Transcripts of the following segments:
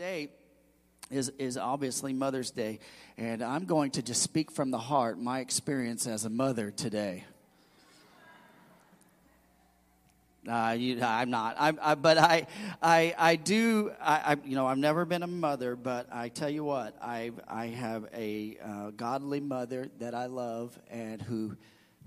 today is, is obviously Mother's Day, and I'm going to just speak from the heart my experience as a mother today. Uh, you, I'm not. I, I, but I, I, I do. I, I, you know, I've never been a mother, but I tell you what, I, I have a uh, godly mother that I love and who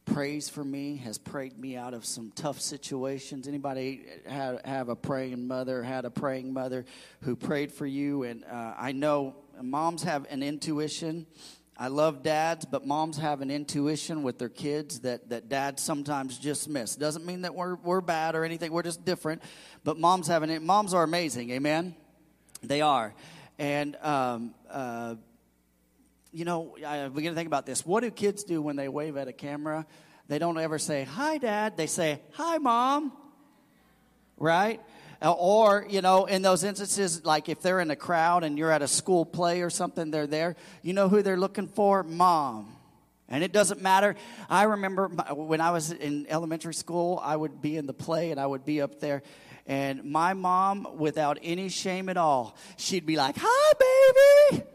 prays for me, has prayed me out of some tough situations. Anybody have, have a praying mother, had a praying mother who prayed for you? And uh, I know moms have an intuition. I love dads, but moms have an intuition with their kids that, that dads sometimes just miss. Doesn't mean that we're, we're bad or anything, we're just different. But moms have an, moms are amazing, amen? They are. And, um, uh, you know, I begin to think about this. What do kids do when they wave at a camera? They don't ever say, Hi, Dad. They say, Hi, Mom. Right? Uh, or, you know, in those instances, like if they're in a crowd and you're at a school play or something, they're there, you know who they're looking for? Mom. And it doesn't matter. I remember when I was in elementary school, I would be in the play and I would be up there. And my mom, without any shame at all, she'd be like, Hi, baby.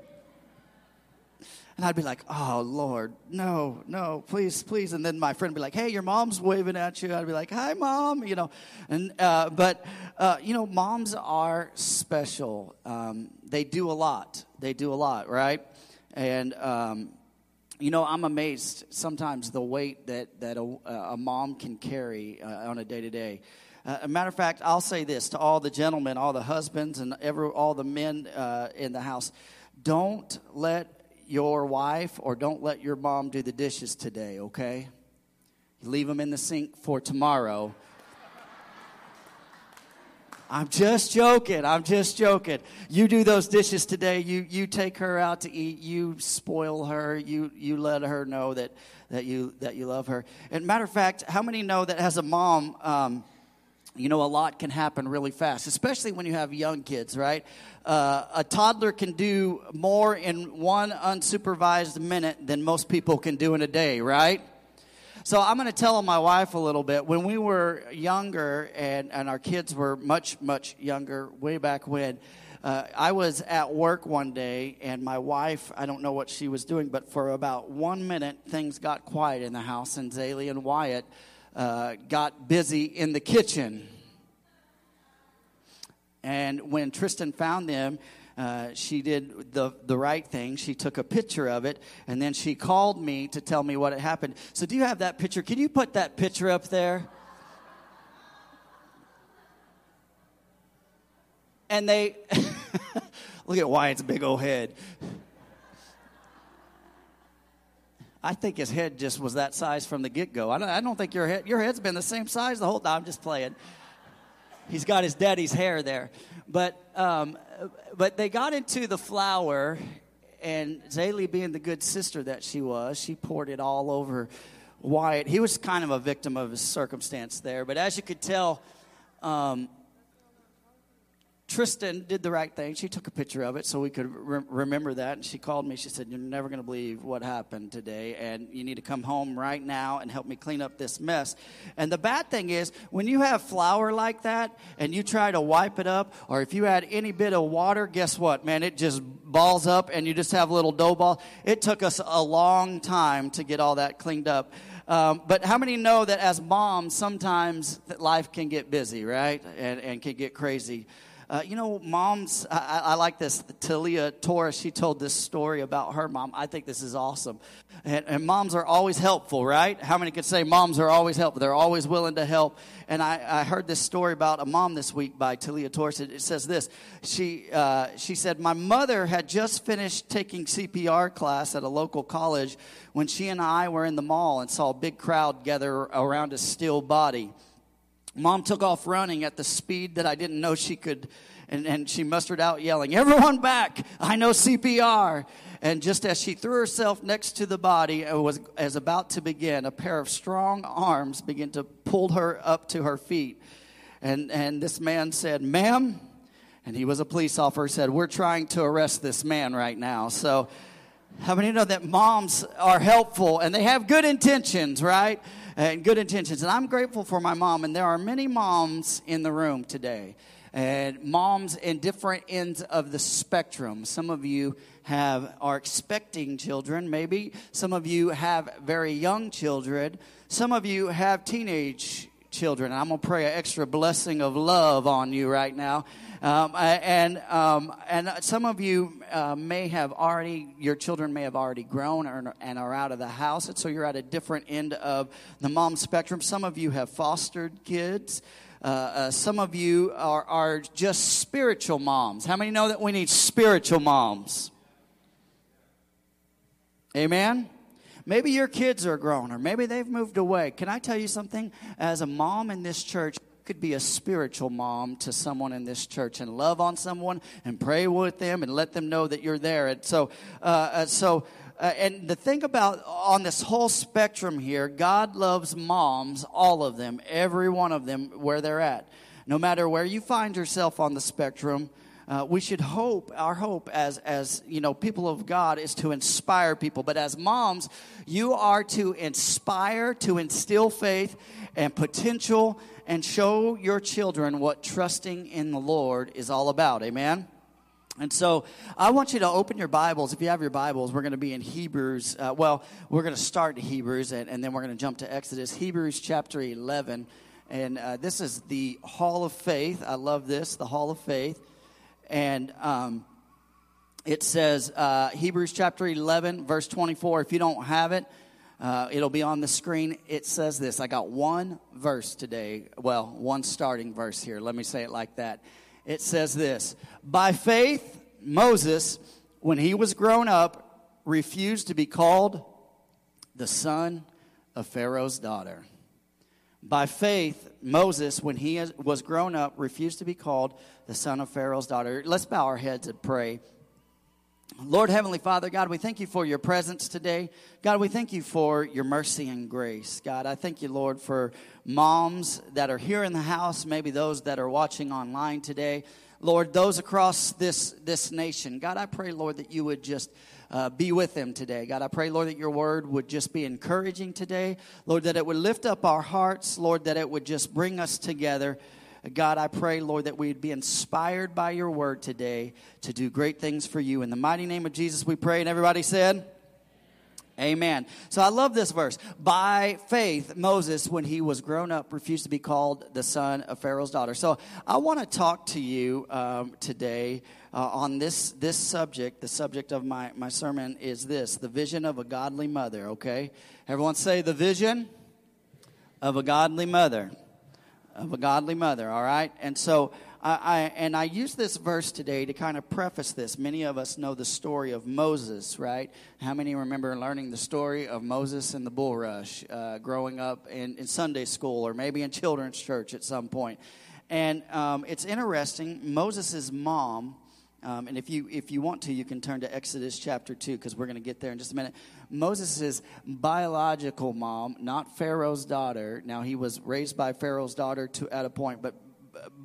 And I'd be like, oh, Lord, no, no, please, please. And then my friend would be like, hey, your mom's waving at you. I'd be like, hi, mom, you know. And, uh, but, uh, you know, moms are special. Um, they do a lot. They do a lot, right? And, um, you know, I'm amazed sometimes the weight that, that a, a mom can carry uh, on a day to day. a matter of fact, I'll say this to all the gentlemen, all the husbands, and every, all the men uh, in the house don't let your wife or don't let your mom do the dishes today, okay? You leave them in the sink for tomorrow. I'm just joking. I'm just joking. You do those dishes today. You you take her out to eat. You spoil her. You you let her know that that you that you love her. And matter of fact, how many know that as a mom? Um, you know, a lot can happen really fast, especially when you have young kids, right? Uh, a toddler can do more in one unsupervised minute than most people can do in a day, right? So I'm going to tell my wife a little bit. When we were younger and, and our kids were much, much younger, way back when, uh, I was at work one day and my wife, I don't know what she was doing, but for about one minute, things got quiet in the house and Zaylee and Wyatt uh, got busy in the kitchen. And when Tristan found them, uh, she did the, the right thing. She took a picture of it, and then she called me to tell me what had happened. So, do you have that picture? Can you put that picture up there? And they, look at Wyatt's big old head. I think his head just was that size from the get go. I don't, I don't think your head, your head's been the same size the whole time. I'm just playing. He's got his daddy's hair there. But, um, but they got into the flour, and Zaylee, being the good sister that she was, she poured it all over Wyatt. He was kind of a victim of his circumstance there. But as you could tell, um, Tristan did the right thing. She took a picture of it so we could re- remember that. And she called me. She said, You're never going to believe what happened today. And you need to come home right now and help me clean up this mess. And the bad thing is, when you have flour like that and you try to wipe it up, or if you add any bit of water, guess what, man? It just balls up and you just have a little dough ball. It took us a long time to get all that cleaned up. Um, but how many know that as moms, sometimes life can get busy, right? And, and can get crazy. Uh, you know, moms, I, I, like this. Talia Torres, she told this story about her mom. I think this is awesome. And, and, moms are always helpful, right? How many could say moms are always helpful? They're always willing to help. And I, I heard this story about a mom this week by Talia Torres. It, it says this. She, uh, she said, My mother had just finished taking CPR class at a local college when she and I were in the mall and saw a big crowd gather around a still body. Mom took off running at the speed that I didn't know she could, and, and she mustered out yelling, Everyone back! I know CPR! And just as she threw herself next to the body and was as about to begin, a pair of strong arms began to pull her up to her feet. And, and this man said, Ma'am, and he was a police officer, said, We're trying to arrest this man right now. So, how many know that moms are helpful and they have good intentions, right? And good intentions. And I'm grateful for my mom, and there are many moms in the room today. and moms in different ends of the spectrum. Some of you have are expecting children, maybe. Some of you have very young children. Some of you have teenage children. I'm going to pray an extra blessing of love on you right now. Um, and um, and some of you uh, may have already, your children may have already grown or, and are out of the house, and so you're at a different end of the mom spectrum. Some of you have fostered kids. Uh, uh, some of you are, are just spiritual moms. How many know that we need spiritual moms? Amen? Maybe your kids are grown, or maybe they've moved away. Can I tell you something? As a mom in this church, could be a spiritual mom to someone in this church and love on someone and pray with them and let them know that you're there. And so, uh, uh, so, uh, and the thing about on this whole spectrum here, God loves moms, all of them, every one of them, where they're at. No matter where you find yourself on the spectrum, uh, we should hope our hope as as you know people of god is to inspire people but as moms you are to inspire to instill faith and potential and show your children what trusting in the lord is all about amen and so I want you to open your Bibles. If you have your Bibles, we're going to be in Hebrews. Uh, well, we're going to start in Hebrews and, and, then we're going to jump to Exodus. Hebrews chapter 11. And uh, this is the Hall of Faith. I love this, the Hall of Faith. And um, it says, uh, Hebrews chapter 11, verse 24. If you don't have it, uh, it'll be on the screen. It says this. I got one verse today. Well, one starting verse here. Let me say it like that. It says this By faith, Moses, when he was grown up, refused to be called the son of Pharaoh's daughter. By faith, Moses, when he was grown up, refused to be called the son of Pharaoh's daughter. Let's bow our heads and pray. Lord Heavenly Father, God, we thank you for your presence today. God, we thank you for your mercy and grace. God, I thank you, Lord, for moms that are here in the house, maybe those that are watching online today. Lord, those across this, this nation. God, I pray, Lord, that you would just uh, be with them today. God, I pray, Lord, that your word would just be encouraging today. Lord, that it would lift up our hearts. Lord, that it would just bring us together. God, I pray, Lord, that we'd be inspired by your word today to do great things for you. In the mighty name of Jesus, we pray. And everybody said, Amen. So I love this verse. By faith, Moses, when he was grown up, refused to be called the son of Pharaoh's daughter. So I want to talk to you um, today uh, on this, this subject. The subject of my, my sermon is this the vision of a godly mother, okay? Everyone say the vision of a godly mother. Of a godly mother, all right? And so I, and I use this verse today to kind of preface this. Many of us know the story of Moses, right? How many remember learning the story of Moses and the bulrush uh, growing up in, in, Sunday school or maybe in children's church at some point? And um, it's interesting. Moses' mom, um, and if you if you want to, you can turn to Exodus chapter two because we're going to get there in just a minute. Moses' biological mom, not Pharaoh's daughter. Now he was raised by Pharaoh's daughter to at a point, but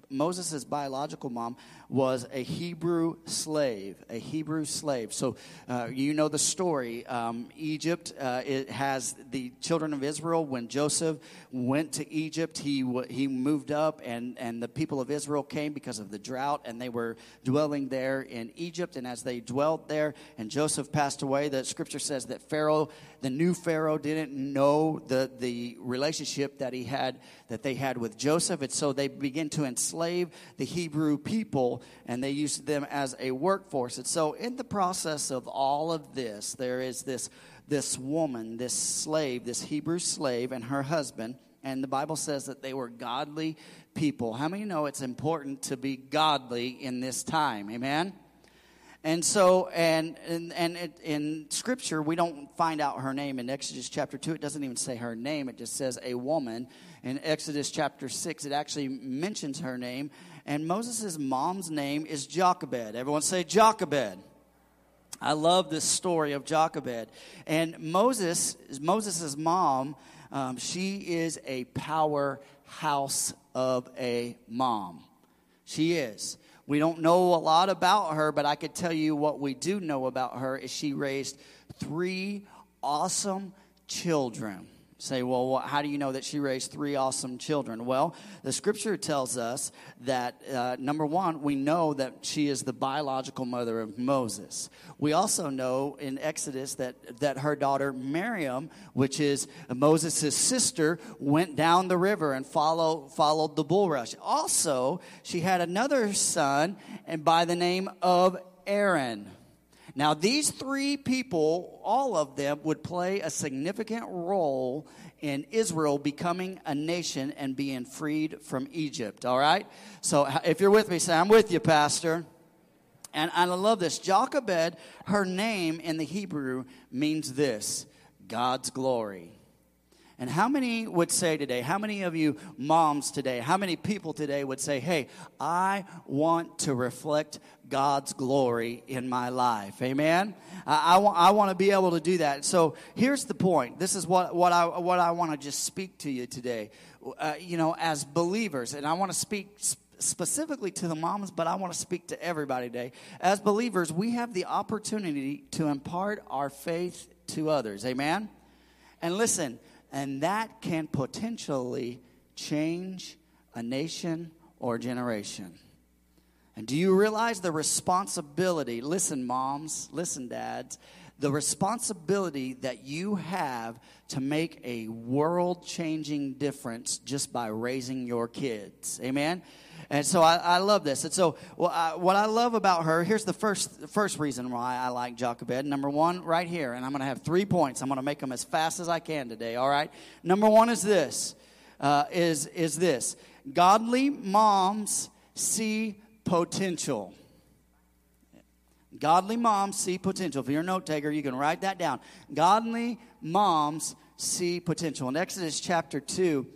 Moses' biological mom was a Hebrew slave, a Hebrew slave. So uh, you know the story. Um, Egypt, uh, it has the children of Israel. When Joseph went to Egypt, he, he moved up, and, and the people of Israel came because of the drought, and they were dwelling there in Egypt. And as they dwelt there, and Joseph passed away, the scripture says that Pharaoh, the new Pharaoh, didn't know the, the relationship that he had, that they had with Joseph. And so they began to enslave the Hebrew people and they used them as a workforce. And so, in the process of all of this, there is this, this woman, this slave, this Hebrew slave, and her husband. And the Bible says that they were godly people. How many know it's important to be godly in this time? Amen? And so, and and, and it, in Scripture, we don't find out her name in Exodus chapter two. It doesn't even say her name; it just says a woman. In Exodus chapter six, it actually mentions her name, and Moses' mom's name is Jochebed. Everyone say Jochebed. I love this story of Jochebed. And Moses, Moses' mom, um, she is a powerhouse of a mom. She is. We don't know a lot about her, but I could tell you what we do know about her is she raised three awesome children say, well, how do you know that she raised three awesome children? Well, the scripture tells us that, uh, number one, we know that she is the biological mother of Moses. We also know in Exodus that, that her daughter Miriam, which is Moses' sister, went down the river and follow, followed the bulrush. Also, she had another son and by the name of Aaron. Now, these three people, all of them, would play a significant role in Israel becoming a nation and being freed from Egypt. All right? So, if you're with me, say, I'm with you, Pastor. And, I love this. Jochebed, her name in the Hebrew means this God's glory. And how many would say today, how many of you moms today, how many people today would say, hey, I want to reflect God's glory in my life? Amen? I, I, want, I want to be able to do that. So here's the point. This is what, what I, what I want to just speak to you today. Uh, you know, as believers, and I want to speak specifically to the moms, but I want to speak to everybody today. As believers, we have the opportunity to impart our faith to others. Amen? And listen, and that can potentially change a nation or a generation. And do you realize the responsibility? Listen, moms, listen, dads, the responsibility that you have to make a world changing difference just by raising your kids. Amen? And so I, I love this. And so well, I, what I love about her, here's the first, first reason why I like Jochebed. Number one, right here. And I'm going to have three points. I'm going to make them as fast as I can today, all right? Number one is this, uh, is, is this. Godly moms see potential. Godly moms see potential. If you're a note taker, you can write that down. Godly moms see potential. In Exodus chapter 2,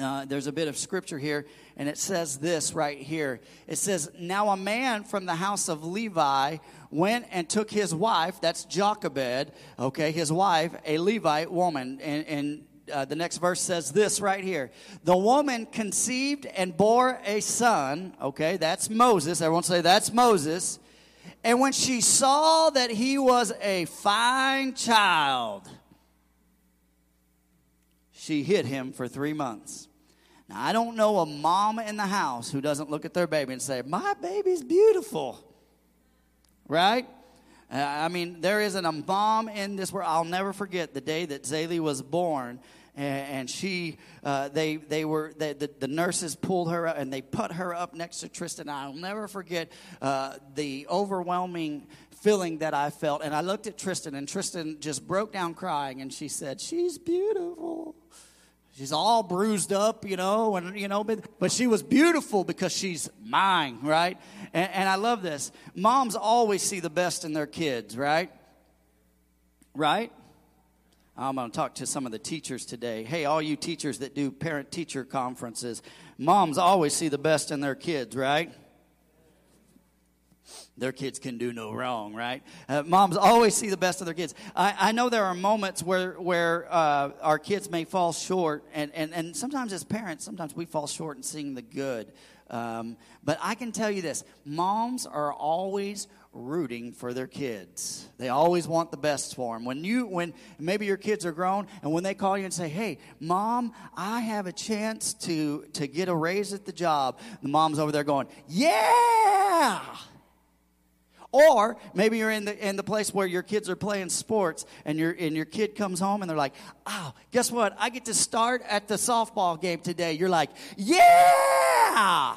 uh, there's a bit of scripture here, and it says this right here. It says, Now a man from the house of Levi went and took his wife, that's Jochebed, okay, his wife, a Levite woman. And, and uh, the next verse says this right here The woman conceived and bore a son, okay, that's Moses. Everyone say, That's Moses. And when she saw that he was a fine child, she hid him for three months. Now, I don't know a mom in the house who doesn't look at their baby and say, My baby's beautiful. Right? Uh, I mean, there isn't a mom in this world. I'll never forget the day that Zaylee was born. And, she, uh, they, they were, they, the, the nurses pulled her up and they put her up next to Tristan. I'll never forget uh, the overwhelming feeling that I felt. And I looked at Tristan, and Tristan just broke down crying, and she said, She's beautiful. She's all bruised up, you know, and you know, but, but she was beautiful because she's mine, right? And, and I love this. Moms always see the best in their kids, right? Right? I'm going to talk to some of the teachers today. Hey, all you teachers that do parent teacher conferences, moms always see the best in their kids, right? Their kids can do no wrong, right? Uh, moms always see the best of their kids. I, I know there are moments where where uh, our kids may fall short, and, and, and sometimes as parents, sometimes we fall short in seeing the good. Um, but I can tell you this moms are always rooting for their kids. They always want the best for them. When you when maybe your kids are grown and when they call you and say, "Hey, mom, I have a chance to to get a raise at the job." The mom's over there going, "Yeah!" Or maybe you're in the in the place where your kids are playing sports and your and your kid comes home and they're like, "Oh, guess what? I get to start at the softball game today." You're like, "Yeah!"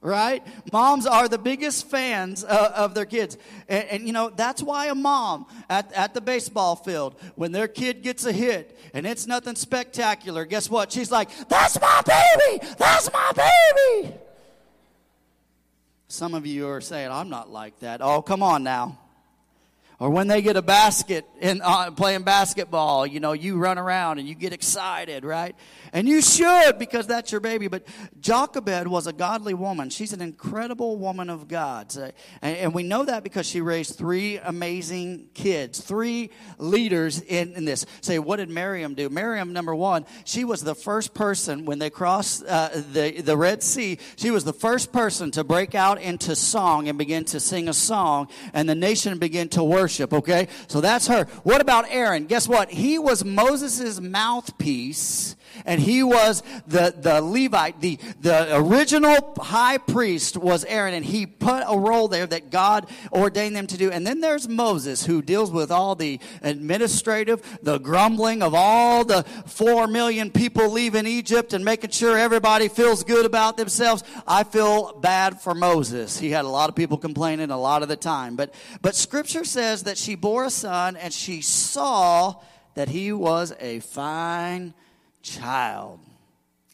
Right? Moms are the biggest fans uh, of their kids. And, and, you know, that's why a mom at, at the baseball field, when their kid gets a hit and it's nothing spectacular, guess what? She's like, That's my baby! That's my baby! Some of you are saying, I'm not like that. Oh, come on now. Or when they get a basket and uh, playing basketball, you know, you run around and you get excited, right? And you should because that's your baby. But Jochebed was a godly woman. She's an incredible woman of God. And we know that because she raised three amazing kids, three leaders in, in this. Say, what did Miriam do? Miriam, number one, she was the first person when they crossed uh, the, the Red Sea, she was the first person to break out into song and begin to sing a song. And the nation began to worship worship, okay? So that's her. What about Aaron? Guess what? He was Moses' mouthpiece and he was the, the Levite, the, the original high priest was Aaron, and he put a role there that God ordained them to do. And then there's Moses, who deals with all the administrative, the grumbling of all the four million people leaving Egypt and making sure everybody feels good about themselves. I feel bad for Moses. He had a lot of people complaining a lot of the time. But, but scripture says that she bore a son and she saw that he was a fine child.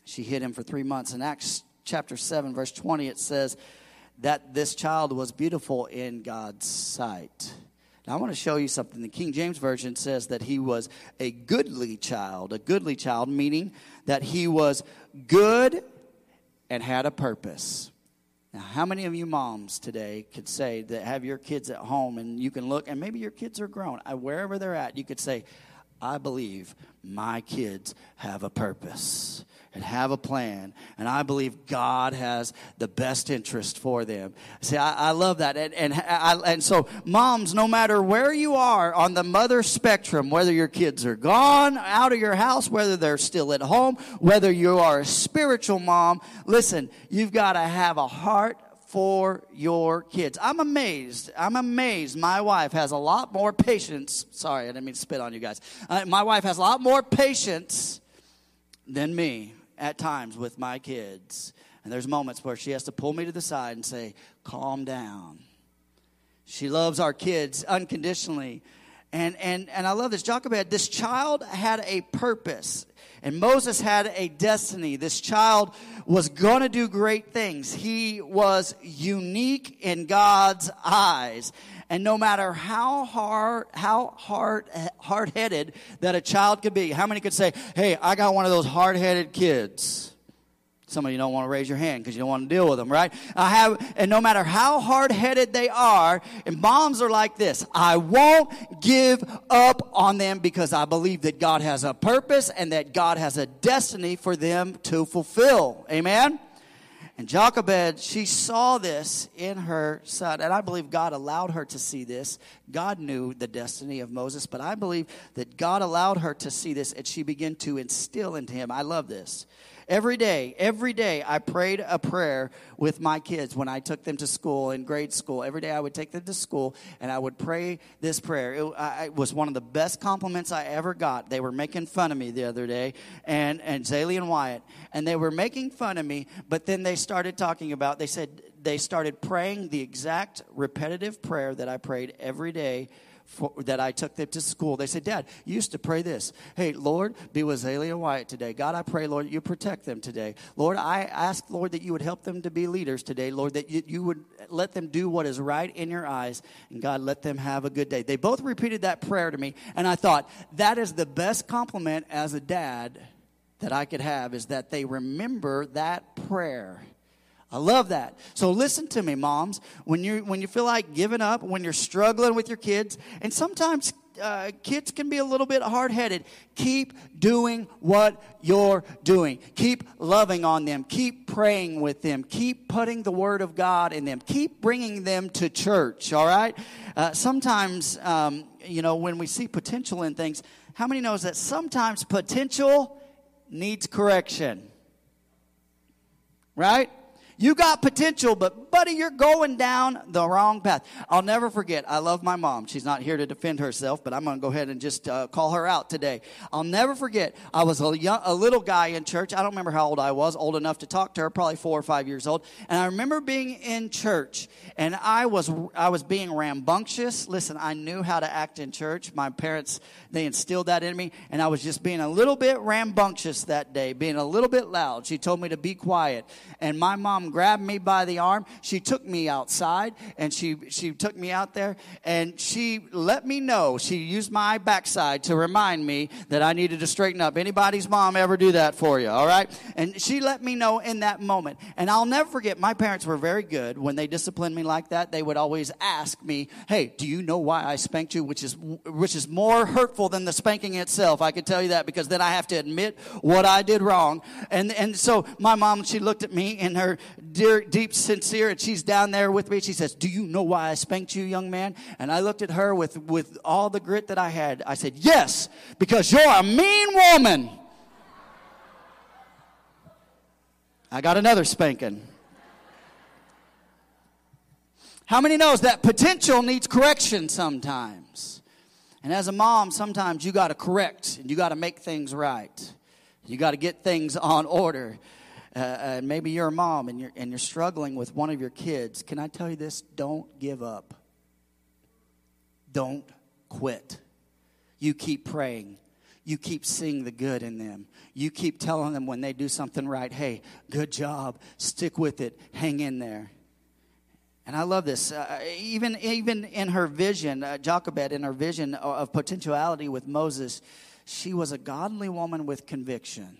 She hid him for three months. In Acts chapter 7, verse 20, it says that this child was beautiful in God's sight. Now, I want to show you something. The King James Version says that he was a goodly child. A goodly child, meaning that he was good and had a purpose. Now, how many of you moms today could say that have your kids at home and you can look, and maybe your kids are grown, uh, wherever they're at, you could say, I believe my kids have a purpose and have a plan. And I believe God has the best interest for them. See, I, I love that. And, and, I, and so, moms, no matter where you are on the mother spectrum, whether your kids are gone out of your house, whether they're still at home, whether you are a spiritual mom, listen, you've got to have a heart for your kids. I'm amazed. I'm amazed. My wife has a lot more patience. Sorry, I didn't mean to spit on you guys. Uh, my wife has a lot more patience than me at times with my kids. And there's moments where she has to pull me to the side and say, calm down. She loves our kids unconditionally. And, and, and I love this. Jochebed, this child had a purpose. And Moses had a destiny. This child was going to do great things. He was unique in God's eyes. And no matter how hard, how hard, hard-headed that a child could be, how many could say, "Hey, I got one of those hard-headed kids." Some of you don't want to raise your hand because you don't want to deal with them, right? I have, and no matter how hard headed they are, and moms are like this I won't give up on them because I believe that God has a purpose and that God has a destiny for them to fulfill. Amen? And Jochebed, she saw this in her son. And I believe God allowed her to see this. God knew the destiny of Moses, but I believe that God allowed her to see this and she began to instill into him. I love this. Every day, every day, I prayed a prayer with my kids when I took them to school in grade school. Every day, I would take them to school and I would pray this prayer. It, I, it was one of the best compliments I ever got. They were making fun of me the other day, and and Zaylee and Wyatt, and they were making fun of me. But then they started talking about. They said they started praying the exact repetitive prayer that I prayed every day for, that I took them to school, they said, Dad, you used to pray this. Hey, Lord, be with Zaylee Wyatt today. God, I pray, Lord, you protect them today. Lord, I ask, Lord, that you would help them to be leaders today. Lord, that you, you would let them do what is right in your eyes. And God, let them have a good day. They both repeated that prayer to me. And I thought, that is the best compliment as a dad that I could have is that they remember that prayer. I love that. So listen to me, moms. When you when you feel like giving up, when you're struggling with your kids, and sometimes uh, kids can be a little bit hard headed. Keep doing what you're doing. Keep loving on them. Keep praying with them. Keep putting the Word of God in them. Keep bringing them to church, all right? Uh, sometimes, um, you know, when we see potential in things, how many knows that sometimes potential needs correction? Right? You got potential, but buddy, you're going down the wrong path. I'll never forget. I love my mom. She's not here to defend herself, but I'm going to go ahead and just uh, call her out today. I'll never forget. I was a, young, a little guy in church. I don't remember how old I was, old enough to talk to her, probably four or five years old. And I remember being in church, and I was I was being rambunctious. Listen, I knew how to act in church. My parents they instilled that in me, and I was just being a little bit rambunctious that day, being a little bit loud. She told me to be quiet, and my mom grabbed me by the arm. She took me outside and she, she took me out there and she let me know. She used my backside to remind me that I needed to straighten up. Anybody's mom ever do that for you, all right? And she let me know in that moment. And I'll never forget, my parents were very good. When they disciplined me like that, they would always ask me, hey, do you know why I spanked you? Which is, which is more hurtful than the spanking itself. I can tell you that because then I have to admit what I did wrong. And, and so my mom, she looked at me in her dear, deep, sincere, she's down there with me. She says, Do you know why I spanked you, young man? And I looked at her with, with all the grit that I had. I said, Yes, because you're a mean woman. I got another spanking. How many knows that potential needs correction sometimes? And as a mom, sometimes you got to correct and you got to make things right. You got to get things on order. Uh, uh, maybe you're a mom and you're, and you're struggling with one of your kids. Can I tell you this? Don't give up. Don't quit. You keep praying. You keep seeing the good in them. You keep telling them when they do something right, hey, good job. Stick with it. Hang in there. And I love this. Uh, even, even in her vision, uh, Jochebed, in her vision of potentiality with Moses, she was a godly woman with conviction.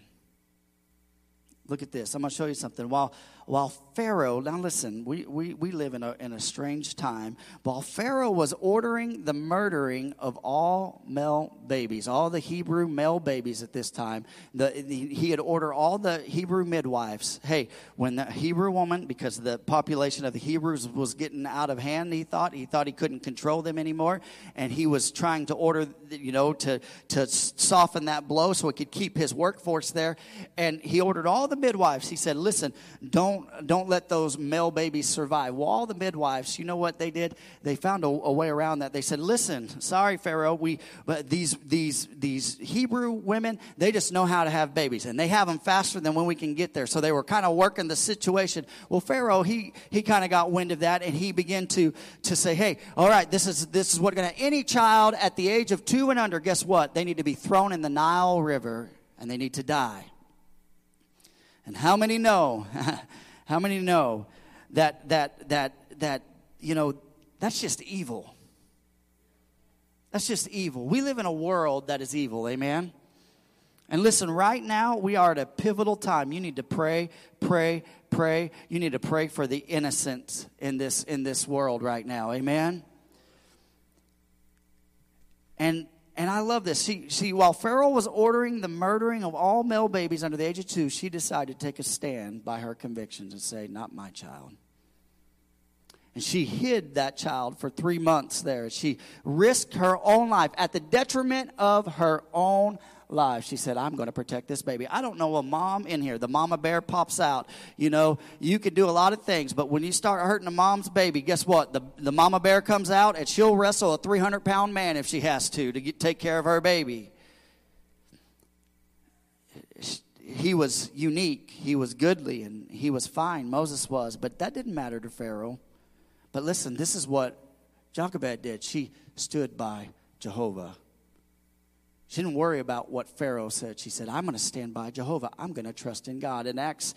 Look at this. I'm going to show you something. While while Pharaoh, now listen, we, we, we live in a, in a strange time. While Pharaoh was ordering the murdering of all male babies, all the Hebrew male babies at this time, the, he had ordered all the Hebrew midwives. Hey, when the Hebrew woman, because the population of the Hebrews was getting out of hand, he thought, he thought he couldn't control them anymore. And he was trying to order, you know, to, to soften that blow so he could keep his workforce there. And he ordered all the midwives. He said, listen, don't don't, don't let those male babies survive. Well, all the midwives, you know what they did? They found a, a way around that. They said, listen, sorry, Pharaoh, we, but these, these, these Hebrew women, they just know how to have babies and they have them faster than when we can get there. So they were kind of working the situation. Well, Pharaoh, he, he kind of got wind of that and he began to, to say, hey, all right, this is, this is what going to, any child at the age of two and under, guess what? They need to be thrown in the Nile River and they need to die. And how many know? how many know that that that that you know that's just evil. That's just evil. We live in a world that is evil. Amen. And listen, right now we are at a pivotal time. You need to pray, pray, pray. You need to pray for the innocent in this in this world right now. Amen. And and I love this. See, see, while Pharaoh was ordering the murdering of all male babies under the age of two, she decided to take a stand by her convictions and say, Not my child. And she hid that child for three months there. She risked her own life at the detriment of her own life. She said, I'm going to protect this baby. I don't know a mom in here. The mama bear pops out. You know, you could do a lot of things, but when you start hurting a mom's baby, guess what? The, the mama bear comes out and she'll wrestle a 300 pound man if she has to to get, take care of her baby. He was unique, he was goodly, and he was fine. Moses was, but that didn't matter to Pharaoh. But listen, this is what Jochebed did. She stood by Jehovah. She didn't worry about what Pharaoh said. She said, I'm going to stand by Jehovah. I'm going to trust in God. In Acts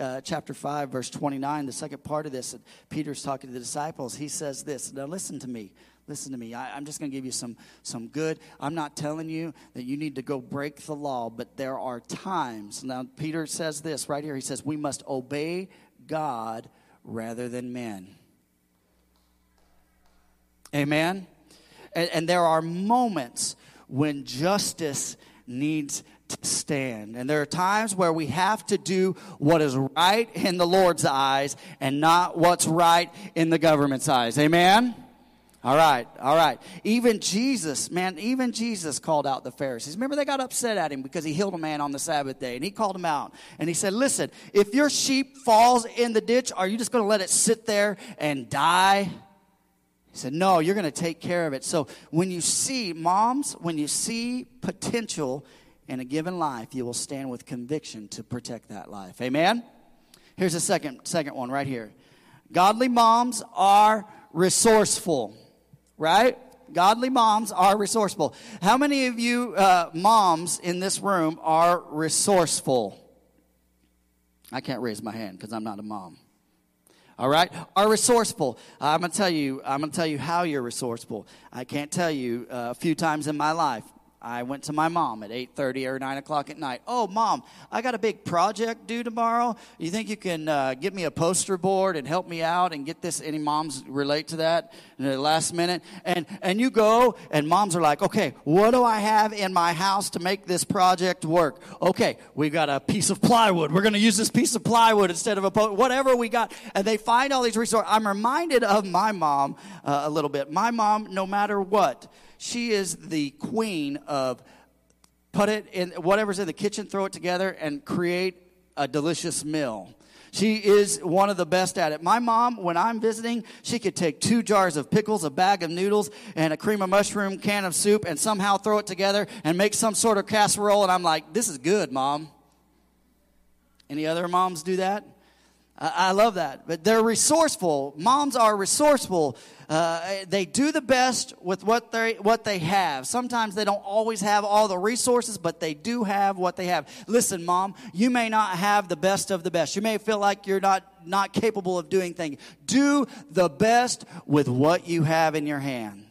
uh, chapter 5, verse 29, the second part of this, Peter's talking to the disciples. He says this Now, listen to me. Listen to me. I, am just going to give you some, some good. I'm not telling you that you need to go break the law, but there are times. Now, Peter says this right here. He says, We must obey God rather than men. Amen? And, and there are moments when justice needs to stand. And there are times where we have to do what is right in the Lord's eyes and not what's right in the government's eyes. Amen? All right, all right. Even Jesus, man, even Jesus called out the Pharisees. Remember, they got upset at him because he healed a man on the Sabbath day, and he called him out. And he said, Listen, if your sheep falls in the ditch, are you just going to let it sit there and die? He said, No, you're going to take care of it. So when you see, moms, when you see potential in a given life, you will stand with conviction to protect that life. Amen? Here's a second, second one right here. Godly moms are resourceful, right? Godly moms are resourceful. How many of you uh, moms in this room are resourceful? I can't raise my hand because I'm not a mom all right? Are resourceful. I'm going to tell you i'm going to tell you how you're resourceful. I can't tell you uh, a few times in my life I went to my mom at 8.30 or 9 o'clock at night. Oh, mom, I got a big project due tomorrow. You think you can uh, get me a poster board and help me out and get this? Any moms relate to that in the last minute? And, and you go, and moms are like, okay, what do I have in my house to make this project work? Okay, we got a piece of plywood. We're going to use this piece of plywood instead of a po- whatever we got. And they find all these resources. I'm reminded of my mom uh, a little bit. My mom, no matter what, she is the queen of put it in whatever's in the kitchen, throw it together, and create a delicious meal. She is one of the best at it. My mom, when I'm visiting, she could take two jars of pickles, a bag of noodles, and a cream of mushroom can of soup and somehow throw it together and make some sort of casserole. And I'm like, this is good, mom. Any other moms do that? I love that. But they're resourceful. Moms are resourceful. Uh, they do the best with what they what they have. Sometimes they don't always have all the resources, but they do have what they have. Listen, mom, you may not have the best of the best. You may feel like you're not not capable of doing things. Do the best with what you have in your hand.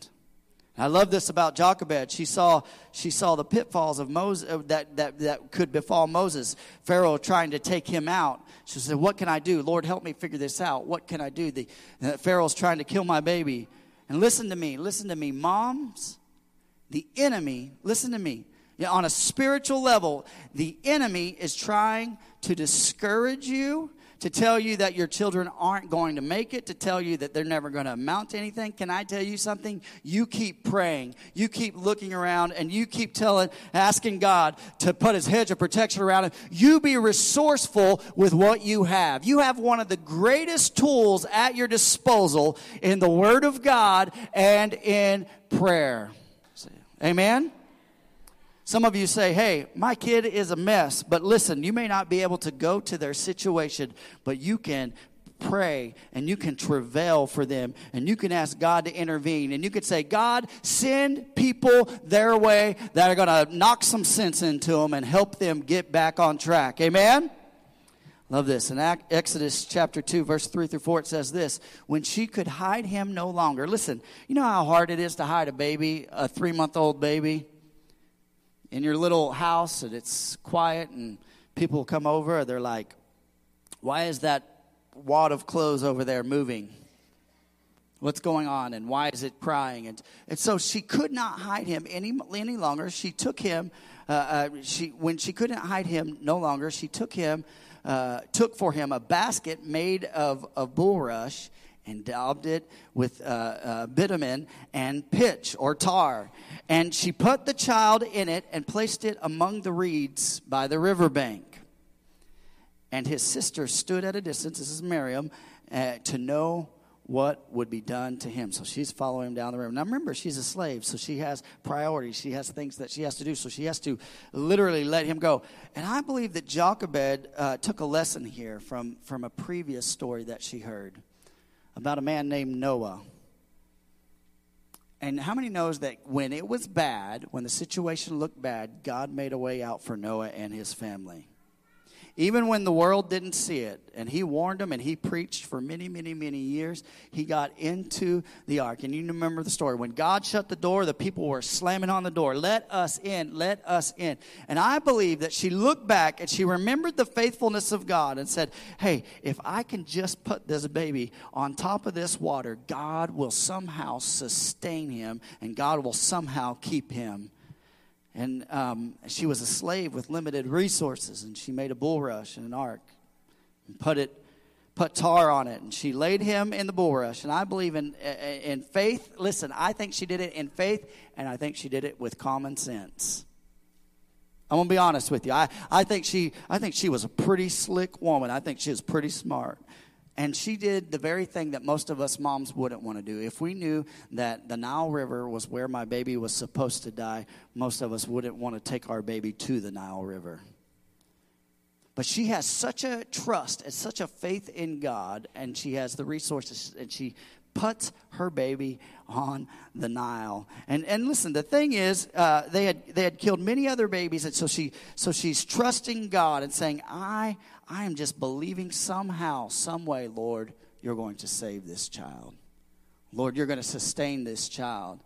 I love this about Jochebed. She saw, she saw the pitfalls of Moses uh, that, that, that could befall Moses. Pharaoh trying to take him out. She said, What can I do? Lord, help me figure this out. What can I do? The, uh, Pharaoh's trying to kill my baby. And listen to me, listen to me. Moms, the enemy, listen to me. on a spiritual level, the enemy is trying to discourage you to tell you that your children aren't going to make it, to tell you that they're never going to amount to anything. Can I tell you something? You keep praying, you keep looking around, and you keep telling, asking God to put his hedge of protection around it. You be resourceful with what you have. You have one of the greatest tools at your disposal in the Word of God and in prayer. Amen? Some of you say, hey, my kid is a mess. But listen, you may not be able to go to their situation, but you can pray and you can travail for them and you can ask God to intervene and you could say, God, send people their way that are going to knock some sense into them and help them get back on track. Amen? Love this. In Exodus chapter 2, verse 3 through 4, it says this When she could hide him no longer. Listen, you know how hard it is to hide a baby, a three month old baby? In your little house and it's quiet and people come over, and they're like, why is that wad of clothes over there moving? What's going on and why is it crying? And, and so she could not hide him any, any longer. She took him, uh, uh, she, when she couldn't hide him no longer, she took him, uh, took for him a basket made of, of bulrush and daubed it with uh, uh, bitumen and pitch or tar. And she put the child in it and placed it among the reeds by the riverbank. And his sister stood at a distance, this is Miriam, uh, to know what would be done to him. So she's following him down the river. Now remember, she's a slave, so she has priorities. She has things that she has to do, so she has to literally let him go. And I believe that Jochebed uh, took a lesson here from, from a previous story that she heard about a man named Noah. And how many knows that when it was bad, when the situation looked bad, God made a way out for Noah and his family? Even when the world didn't see it, and he warned them and he preached for many, many, many years, he got into the ark. And you remember the story. When God shut the door, the people were slamming on the door, Let us in, let us in. And I believe that she looked back and she remembered the faithfulness of God and said, Hey, if I can just put this baby on top of this water, God will somehow sustain him and God will somehow keep him and um, she was a slave with limited resources, and she made a bulrush and an ark and put it, put tar on it, and she laid him in the bulrush. And I believe in in faith. Listen, I think she did it in faith, and I think she did it with common sense. I'm gonna be honest with you. I, I think she I think she was a pretty slick woman. I think she was pretty smart. And she did the very thing that most of us moms wouldn't want to do. If we knew that the Nile River was where my baby was supposed to die, most of us wouldn't want to take our baby to the Nile River. But she has such a trust and such a faith in God, and she has the resources, and she puts her baby on the Nile. And and listen, the thing is, uh, they had they had killed many other babies, and so she so she's trusting God and saying, I I am just believing somehow, some way, Lord, you're going to save this child. Lord, you're going to sustain this child.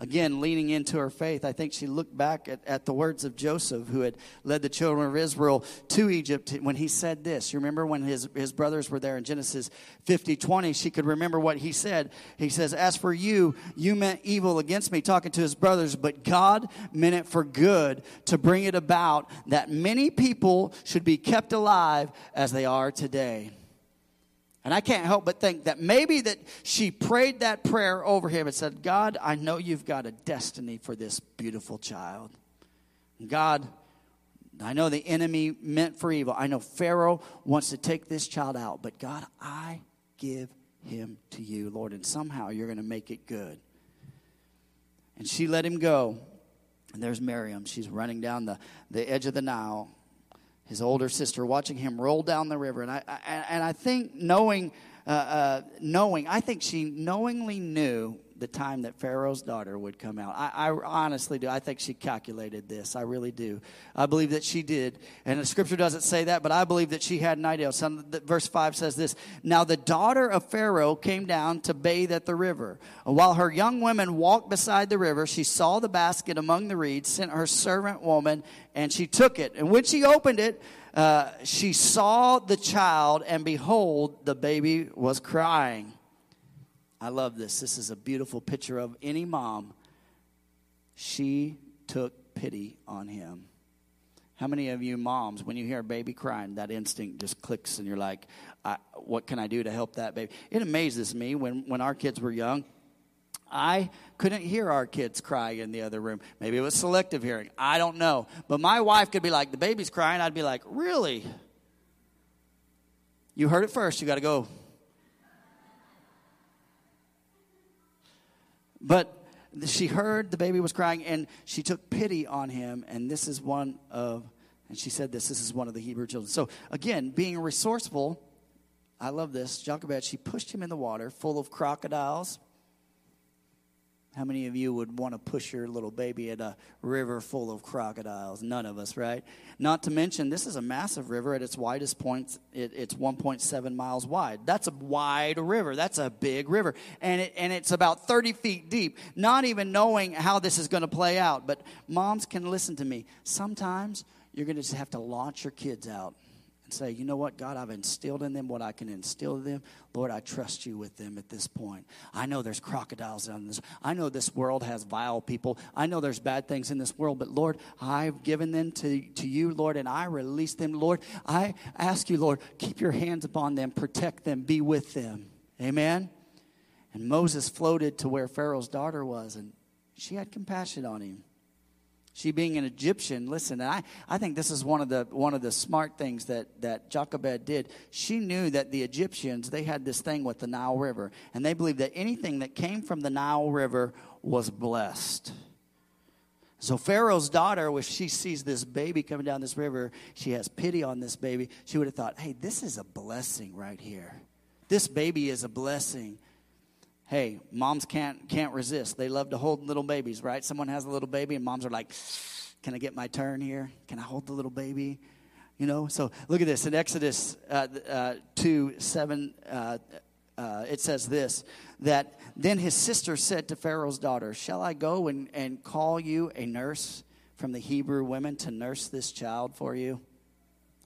Again, leaning into her faith, I think she looked back at, at the words of Joseph, who had led the children of Israel to Egypt when he said this. You remember when his, his brothers were there in Genesis 50 20? She could remember what he said. He says, As for you, you meant evil against me, talking to his brothers, but God meant it for good to bring it about that many people should be kept alive as they are today. And I can't help but think that maybe that she prayed that prayer over him and said, God, I know you've got a destiny for this beautiful child. God, I know the enemy meant for evil. I know Pharaoh wants to take this child out, but God, I give him to you, Lord, and somehow you're going to make it good. And she let him go. And there's Miriam. She's running down the, the edge of the Nile his older sister, watching him roll down the river. And I, I and I think knowing, uh, uh, knowing, I think she knowingly knew the time that Pharaoh's daughter would come out. I, I, honestly do. I think she calculated this. I really do. I believe that she did. And the scripture doesn't say that, but I believe that she had an idea. Some, verse 5 says this Now the daughter of Pharaoh came down to bathe at the river. While her young women walked beside the river, she saw the basket among the reeds, sent her servant woman, and she took it. And when she opened it, uh, she saw the child, and behold, the baby was crying. I love this. This is a beautiful picture of any mom. She took pity on him. How many of you moms, when you hear a baby crying, that instinct just clicks and you're like, what can I do to help that baby? It amazes me when, when our kids were young. I couldn't hear our kids cry in the other room. Maybe it was selective hearing. I don't know. But my wife could be like, the baby's crying. I'd be like, really? You heard it first. You got to go But she heard the baby was crying and she took pity on him. And this is one of, and she said this, this is one of the Hebrew children. So again, being resourceful, I love this. Jochebed, she pushed him in the water full of crocodiles how many of you would want to push your little baby at a river full of crocodiles? None of us, right? Not to mention, this is a massive river at its widest point. It, it's 1.7 miles wide. That's a wide river. That's a big river. And, it, and it's about 30 feet deep, not even knowing how this is going to play out. But moms can listen to me. Sometimes you're going to just have to launch your kids out and say, you know what, God, I've instilled in them what I can instill in them. Lord, I trust you with them at this point. I know there's crocodiles in this. I know this world has vile people. I know there's bad things in this world, but Lord, I've given them to, to you, Lord, and I release them. Lord, I ask you, Lord, keep your hands upon them, protect them, be with them. Amen. And Moses floated to where Pharaoh's daughter was, and she had compassion on him. She being an Egyptian, listen, I, I think this is one of the one of the smart things that, that Jochebed did. She knew that the Egyptians, they had this thing with the Nile River, and they believed that anything that came from the Nile River was blessed. So Pharaoh's daughter, when she sees this baby coming down this river, she has pity on this baby. She would have thought, hey, this is a blessing right here. This baby is a blessing hey, moms can't can't resist. They love to hold little babies, right? Someone has a little baby, and moms are like, "Can I get my turn here? Can I hold the little baby?" You know. So look at this in Exodus uh, uh, two seven. Uh, uh, it says this that then his sister said to Pharaoh's daughter, Shall I go and, and call you a nurse from the Hebrew women to nurse this child for you?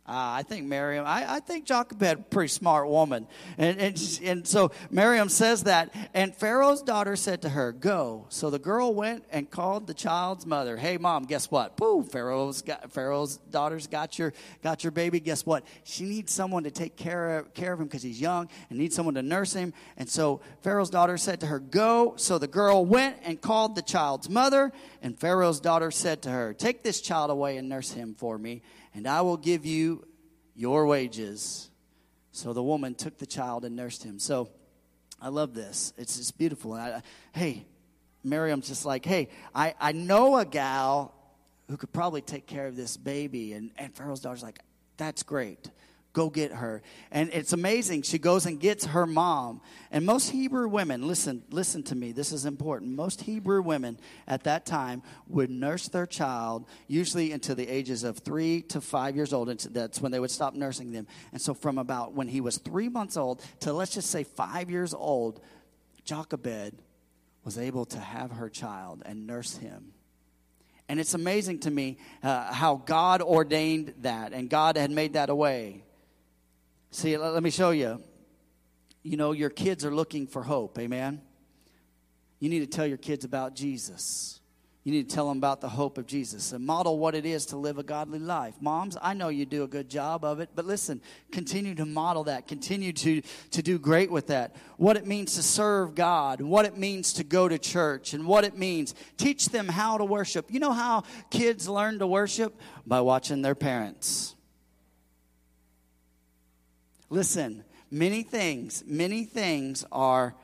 Uh, I think Miriam, I, I think Jochebed, pretty smart woman. And, and, and so Miriam says that. And Pharaoh's daughter said to her, Go. So the girl went and called the child's mother. Hey, mom, guess what? Boo, Pharaoh's, got, Pharaoh's daughter's got your, got your baby. Guess what? She needs someone to take care of, care of him because he's young and needs someone to nurse him. And so Pharaoh's daughter said to her, Go. So the girl went and called the child's mother. And Pharaoh's daughter said to her, Take this child away and nurse him for me and I will give you your wages. So the woman took the child and nursed him. So I love this. It's just beautiful. I, hey, Miriam's just like, hey, I, I know a gal who could probably take care of this baby. And, and Pharaoh's daughter's like, that's great. Go get her. And it's amazing. She goes and gets her mom. And most Hebrew women, listen, listen to me, this is important. Most Hebrew women at that time would nurse their child, usually until the ages of three to five years old. And that's when they would stop nursing them. And so from about when he was three months old to let's just say five years old, Jochebed was able to have her child and nurse him. And it's amazing to me uh, how God ordained that and God had made that a way. See, let, me show you. You know, your kids are looking for hope. Amen. You need to tell your kids about Jesus. You need to tell them about the hope of Jesus and model what it is to live a godly life. Moms, I know you do a good job of it, but listen, continue to model that. Continue to, to do great with that. What it means to serve God, what it means to go to church, and what it means. Teach them how to worship. You know how kids learn to worship? By watching their parents. Listen, many things, many things are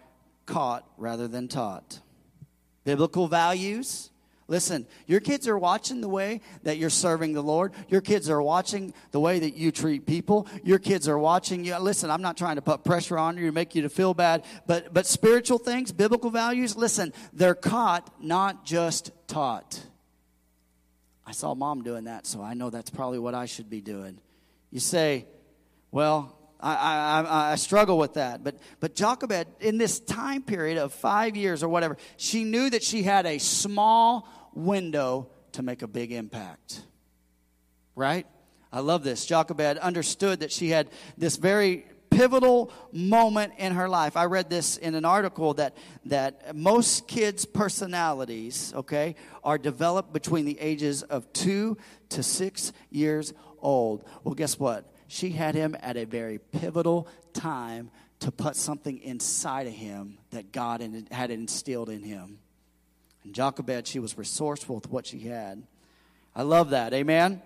caught rather than taught. Biblical values. Listen, your kids are watching the way that you're serving the Lord. Your kids are watching the way that you treat people. Your kids are watching you. Listen, I'm not trying to put pressure on you to make you to feel bad, but but spiritual things, biblical values, listen, they're caught, not just taught. I saw mom doing that, so I know that's probably what I should be doing. You say, well, I, I, I, struggle with that. But, but Jochebed, in this time period of five years or whatever, she knew that she had a small window to make a big impact. Right? I love this. Jochebed understood that she had this very pivotal moment in her life. I read this in an article that that most kids' personalities, okay, are developed between the ages of 2 to 6 years old. Well, guess what? She had him at a very pivotal time to put something inside of him that God had instilled in him. And Jochebed, she was resourceful with what she had. I love that. Amen.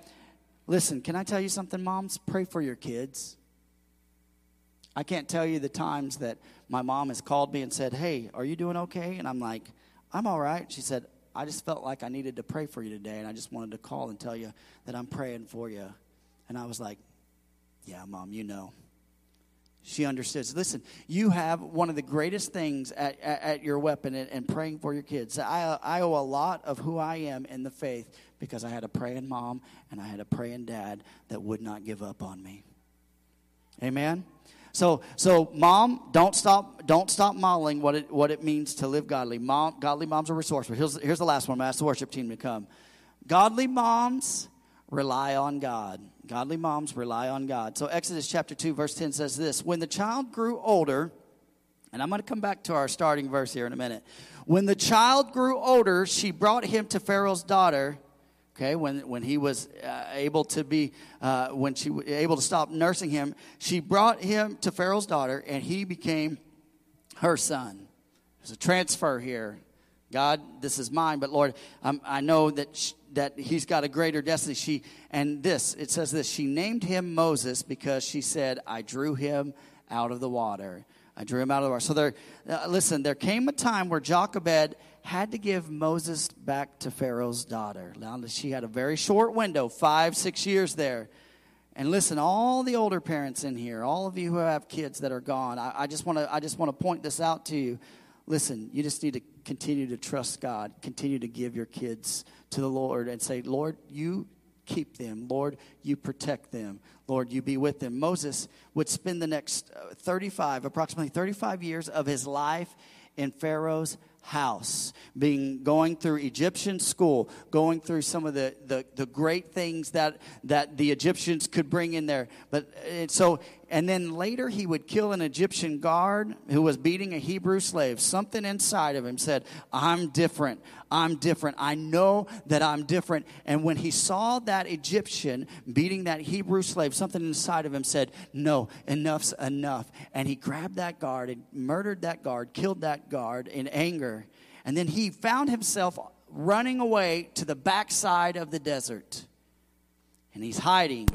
Listen, can I tell you something, moms? Pray for your kids. I can't tell you the times that my mom has called me and said, Hey, are you doing okay? And I'm like, I'm all right. She said, I just felt like I needed to pray for you today, and I just wanted to call and tell you that I'm praying for you. And I was like, yeah, mom, you know. She understood. Listen, you have one of the greatest things at, at, at your weapon and, and, praying for your kids. I, I owe a lot of who I am in the faith because I had a praying mom and I had a praying dad that would not give up on me. Amen. So, so mom, don't stop, don't stop modeling what it, what it means to live godly. Mom, godly moms are resourceful. Here's, here's the last one. I'm ask the worship team to come. Godly moms rely on God. Godly moms rely on God. So, Exodus chapter 2, verse 10 says this When the child grew older, and I'm going to come back to our starting verse here in a minute. When the child grew older, she brought him to Pharaoh's daughter. Okay, when, when he was uh, able to be, uh, when she was able to stop nursing him, she brought him to Pharaoh's daughter, and he became her son. There's a transfer here. God, this is mine, but Lord, I'm, i know that that he's got a greater destiny. She and this it says this. She named him Moses because she said, "I drew him out of the water. I drew him out of the water." So there, uh, listen. There came a time where Jochebed had to give Moses back to Pharaoh's daughter. Now she had a very short window, five, six years there. And listen, all the older parents in here, all of you who have kids that are gone, I, I just want to I just want to point this out to you. Listen, you just need to continue to trust God, continue to give your kids to the Lord and say, Lord, you keep them. Lord, you protect them. Lord, you be with them. Moses would spend the next uh, 35, approximately 35 years of his life in Pharaoh's house, being going through Egyptian school, going through some of the, the, the great things that, that the Egyptians could bring in there. But so, and then later he would kill an Egyptian guard who was beating a Hebrew slave. Something inside of him said, I'm different. I'm different. I know that I'm different. And when he saw that Egyptian beating that Hebrew slave, something inside of him said, No, enough's enough. And he grabbed that guard and murdered that guard, killed that guard in anger. And then he found himself running away to the backside of the desert. And he's hiding.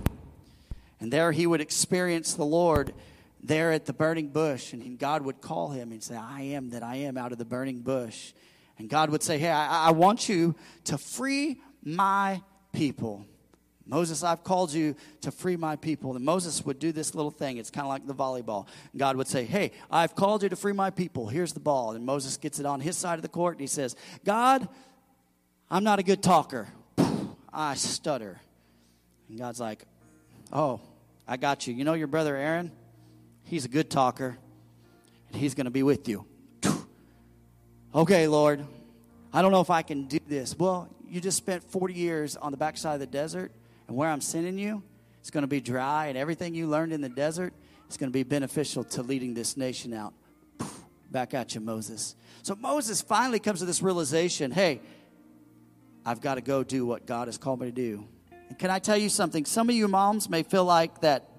And there he would experience the Lord there at the burning bush. And God would call him and say, I am that I am out of the burning bush. And God would say, Hey, I, I want you to free my people. Moses, I've called you to free my people. And Moses would do this little thing. It's kind of like the volleyball. God would say, Hey, I've called you to free my people. Here's the ball. And Moses gets it on his side of the court and he says, God, I'm not a good talker. I stutter. And God's like, Oh, I got you. You know your brother Aaron? He's a good talker, and he's going to be with you. Okay, Lord, I don't know if I can do this. Well, you just spent 40 years on the backside of the desert, and where I'm sending you, it's going to be dry, and everything you learned in the desert is going to be beneficial to leading this nation out. Back at you, Moses. So Moses finally comes to this realization hey, I've got to go do what God has called me to do. And can I tell you something? Some of you moms may feel like that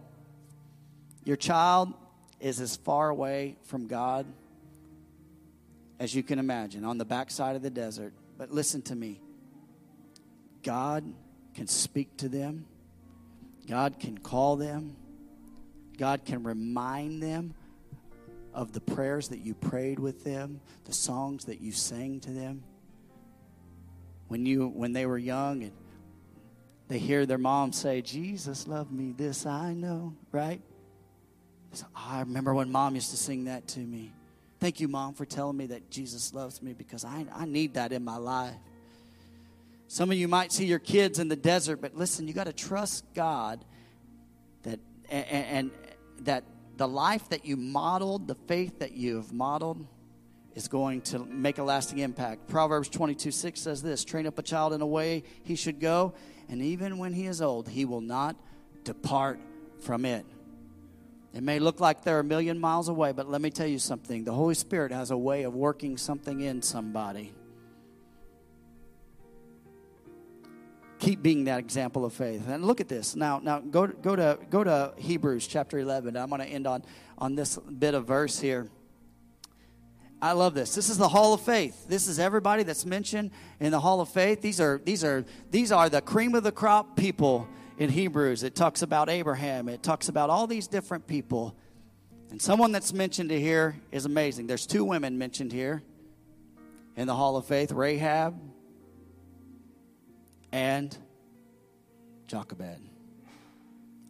your child is as far away from God as you can imagine on the backside of the desert. But listen to me God can speak to them, God can call them, God can remind them of the prayers that you prayed with them, the songs that you sang to them. When you when they were young and they hear their mom say, Jesus loved me, this I know, right? So, oh, I remember when mom used to sing that to me. Thank you, mom, for telling me that Jesus loves me because I, I need that in my life. Some of you might see your kids in the desert, but listen, you got to trust God that and, and that the life that you modeled, the faith that you've modeled, is going to make a lasting impact. Proverbs 22 6 says this Train up a child in a way he should go, and even when he is old, he will not depart from it. It may look like they're a million miles away, but let me tell you something. The Holy Spirit has a way of working something in somebody. Keep being that example of faith. And look at this. Now, now go, go, to, go to Hebrews chapter 11. I'm going to end on, on this bit of verse here. I love this. This is the Hall of Faith. This is everybody that's mentioned in the Hall of Faith. These are these are these are the cream of the crop people in Hebrews. It talks about Abraham. It talks about all these different people. And someone that's mentioned here is amazing. There's two women mentioned here in the Hall of Faith, Rahab and Jochebed.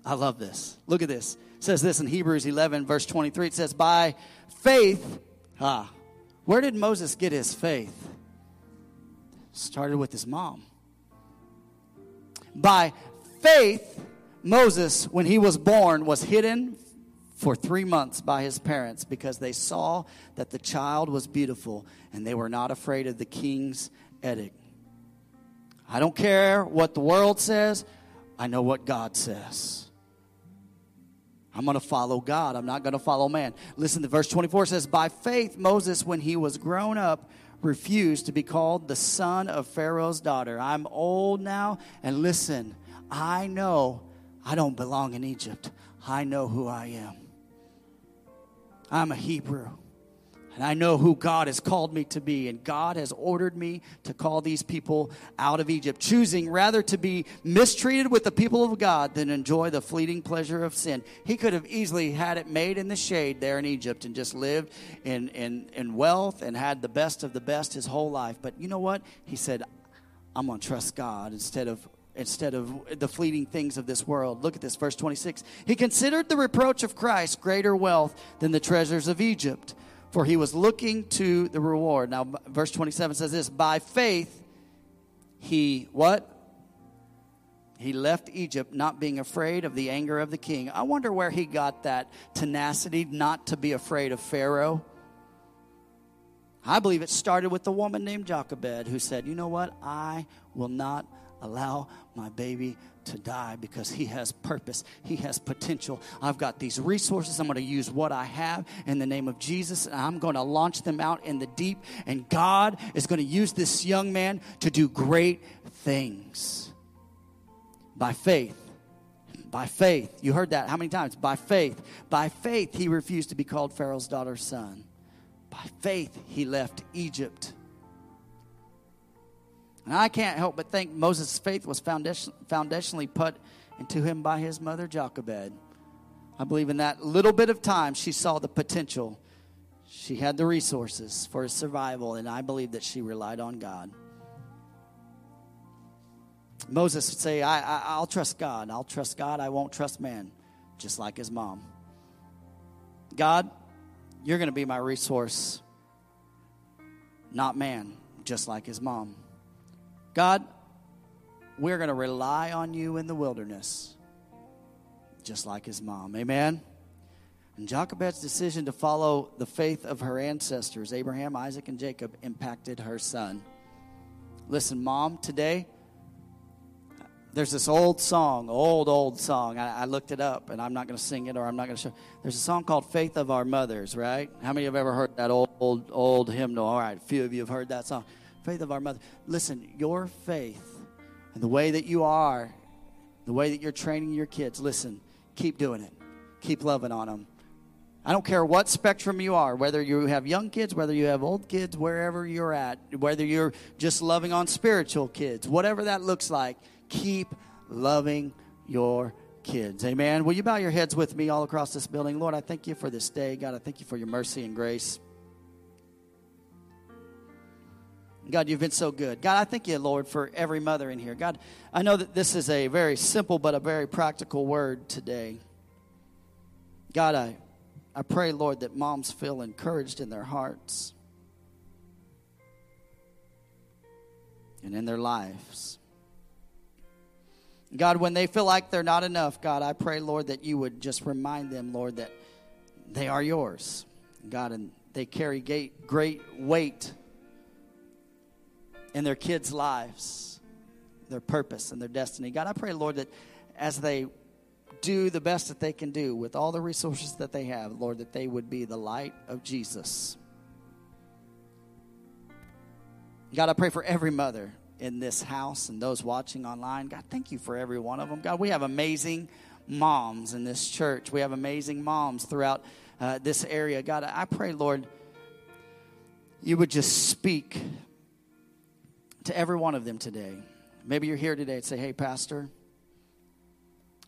I love this. Look at this. It says this in Hebrews 11 verse 23. It says by faith ah where did Moses get his faith? Started with his mom. By faith, Moses, when he was born, was hidden for three months by his parents because they saw that the child was beautiful and they were not afraid of the king's edict. I don't care what the world says, I know what God says. I'm going to follow God. I'm not going to follow man. Listen, the verse 24 says, By faith, Moses, when he was grown up, refused to be called the son of Pharaoh's daughter. I'm old now, and listen, I know I don't belong in Egypt. I know who I am. I'm a Hebrew. And I know who God has called me to be. And God has ordered me to call these people out of Egypt, choosing rather to be mistreated with the people of God than enjoy the fleeting pleasure of sin. He could have easily had it made in the shade there in Egypt and just lived in, in, in wealth and had the best of the best his whole life. But you know what? He said, I'm going to trust God instead of instead of the fleeting things of this world. Look at this, verse 26. He considered the reproach of Christ greater wealth than the treasures of Egypt for he was looking to the reward. Now, verse 27 says this By faith, he what? He left Egypt not being afraid of the anger of the king. I wonder where he got that tenacity not to be afraid of Pharaoh. I believe it started with the woman named Jochebed who said, You know what? I will not allow my baby to die because he has purpose, he has potential. I've got these resources. I'm going to use what I have in the name of Jesus, and I'm going to launch them out in the deep. And God is going to use this young man to do great things by faith. By faith. You heard that how many times? By faith. By faith, he refused to be called Pharaoh's daughter's son. By faith, he left Egypt and I can't help but think Moses' faith was foundation, foundationally put into him by his mother Jochebed. I believe in that little bit of time she saw the potential. She had the resources for his survival, and I believe that she relied on God. Moses would say, I, I, will trust God. I'll trust God. I won't trust man, just like his mom. God, you're going to be my resource, not man, just like his mom. God, we're going to rely on you in the wilderness, just like his mom. Amen. And Jochebed's decision to follow the faith of her ancestors, Abraham, Isaac, and Jacob, impacted her son. Listen, mom, today, there's this old song, old, old song. I, I looked it up, and I'm not going to sing it or I'm not going to show. There's a song called Faith of Our Mothers, right? How many of you have ever heard that old, old, old hymnal? All right, a few of you have heard that song. Faith of Our Mother. Listen, your faith and the way that you are, the way that you're training your kids, listen, keep doing it. Keep loving on them. I don't care what spectrum you are, whether you have young kids, whether you have old kids, wherever you're at, whether you're just loving on spiritual kids, whatever that looks like, keep loving your kids. Amen. Will you bow your heads with me all across this building? Lord, I thank you for this day. God, I thank you for your mercy and grace. God, you've been so good. God, I thank you, Lord, for every mother in here. God, I know that this is a very simple but a very practical word today. God, I I pray, Lord, that moms feel encouraged in their hearts and in their lives. God, when they feel like they're not enough, God, I pray, Lord, that you would just remind them, Lord, that they are yours. God, and they carry great weight in their kids' lives, their purpose and their destiny. God, I pray, Lord, that as they do the best that they can do with all the resources that they have, Lord, that they would be the light of Jesus. God, I pray for every mother in this house and those watching online. God, thank you for every one of them. God, we have amazing moms in this church. We have amazing moms throughout uh, this area. God, I pray, Lord, you would just speak to every one of them today. Maybe you're here today and say, hey, Pastor,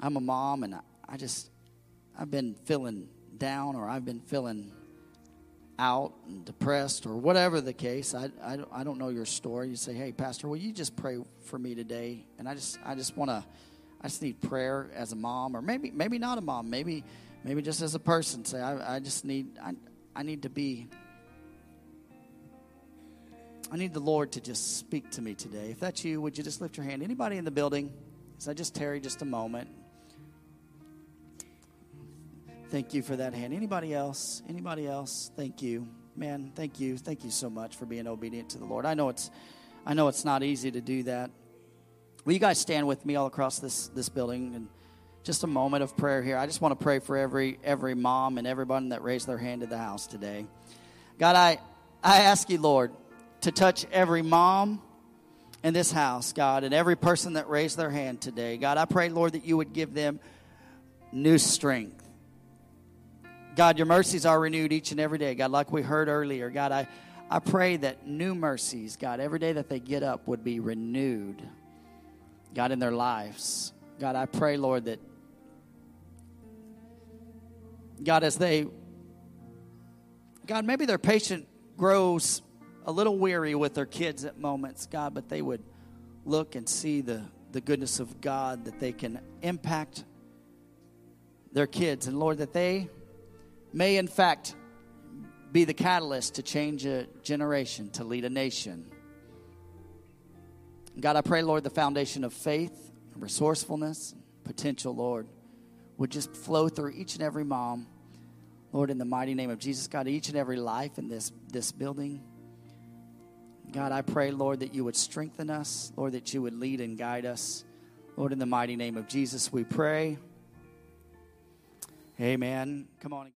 I'm a mom and I just, I've been feeling down or I've been feeling out and depressed or whatever the case. I, I, I don't know your story. You say, hey, Pastor, will you just pray for me today? And I just, I just want to, I just need prayer as a mom or maybe, maybe not a mom. Maybe, maybe just as a person. Say, I, I just need, I, I need to be I need the Lord to just speak to me today. If that's you, would you just lift your hand? Anybody in the building? So I just tarry just a moment. Thank you for that hand. Anybody else? Anybody else? Thank you. Man, thank you. Thank you so much for being obedient to the Lord. I know it's I know it's not easy to do that. Will you guys stand with me all across this this building and just a moment of prayer here. I just want to pray for every every mom and everyone that raised their hand to the house today. God, I I ask you, Lord, to touch every mom in this house, God, and every person that raised their hand today. God, I pray, Lord, that you would give them new strength. God, your mercies are renewed each and every day. God, like we heard earlier, God, I, I pray that new mercies, God, every day that they get up would be renewed, God, in their lives. God, I pray, Lord, that, God, as they, God, maybe their patient grows a little weary with their kids at moments, God, but they would look and see the, the goodness of God, that they can impact their kids. And Lord, that they may in fact be the catalyst to change a generation, to lead a nation. God, I pray, Lord, the foundation of faith, resourcefulness, potential, Lord, would just flow through each and every mom. Lord, in the mighty name of Jesus, God, each and every life in this, this building. God, I pray, Lord, that you would strengthen us, Lord, that you would lead and guide us. Lord, in the mighty name of Jesus, we pray. Amen. Come on.